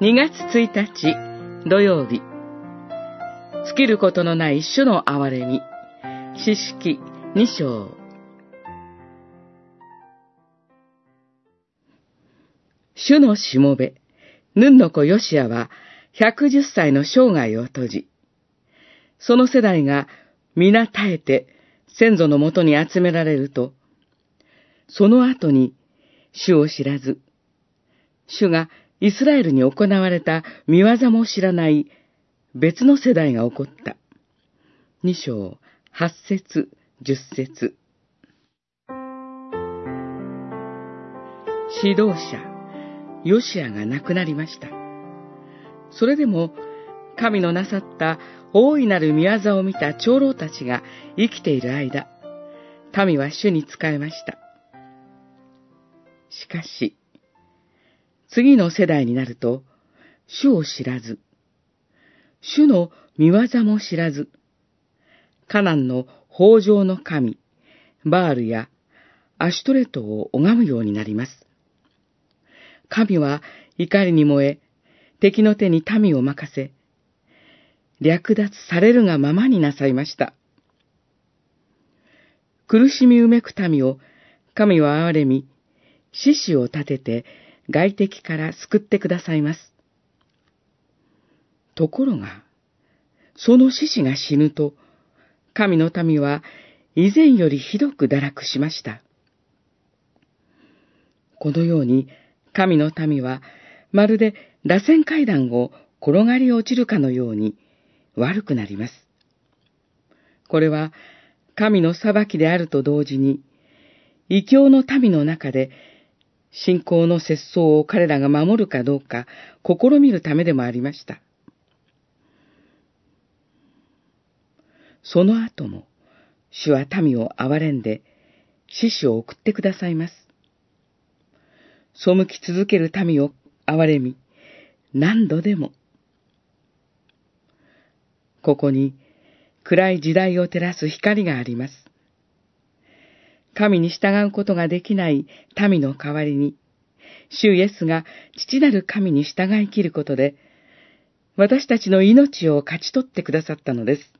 2月1日土曜日。尽きることのない主の憐れみ。詩式2章。主のしもべ、ヌンの子ヨシアは110歳の生涯を閉じ、その世代が皆耐えて先祖のもとに集められると、その後に主を知らず、主がイスラエルに行われた見業も知らない別の世代が起こった。二章、八節、十節。指導者、ヨシアが亡くなりました。それでも、神のなさった大いなる見業を見た長老たちが生きている間、民は主に仕えました。しかし、次の世代になると、主を知らず、主の見業も知らず、カナンの北条の神、バールやアシュトレトを拝むようになります。神は怒りに燃え、敵の手に民を任せ、略奪されるがままになさいました。苦しみうめく民を神は憐れみ、獅子を立てて外敵から救ってくださいます。ところが、その獅子が死ぬと、神の民は以前よりひどく堕落しました。このように神の民はまるで螺旋階段を転がり落ちるかのように悪くなります。これは神の裁きであると同時に、異教の民の中で信仰の節操を彼らが守るかどうか試みるためでもありました。その後も、主は民を憐れんで、獅子を送ってくださいます。背き続ける民を憐れみ、何度でも。ここに暗い時代を照らす光があります。神に従うことができない民の代わりに、主イエスが父なる神に従い切ることで、私たちの命を勝ち取ってくださったのです。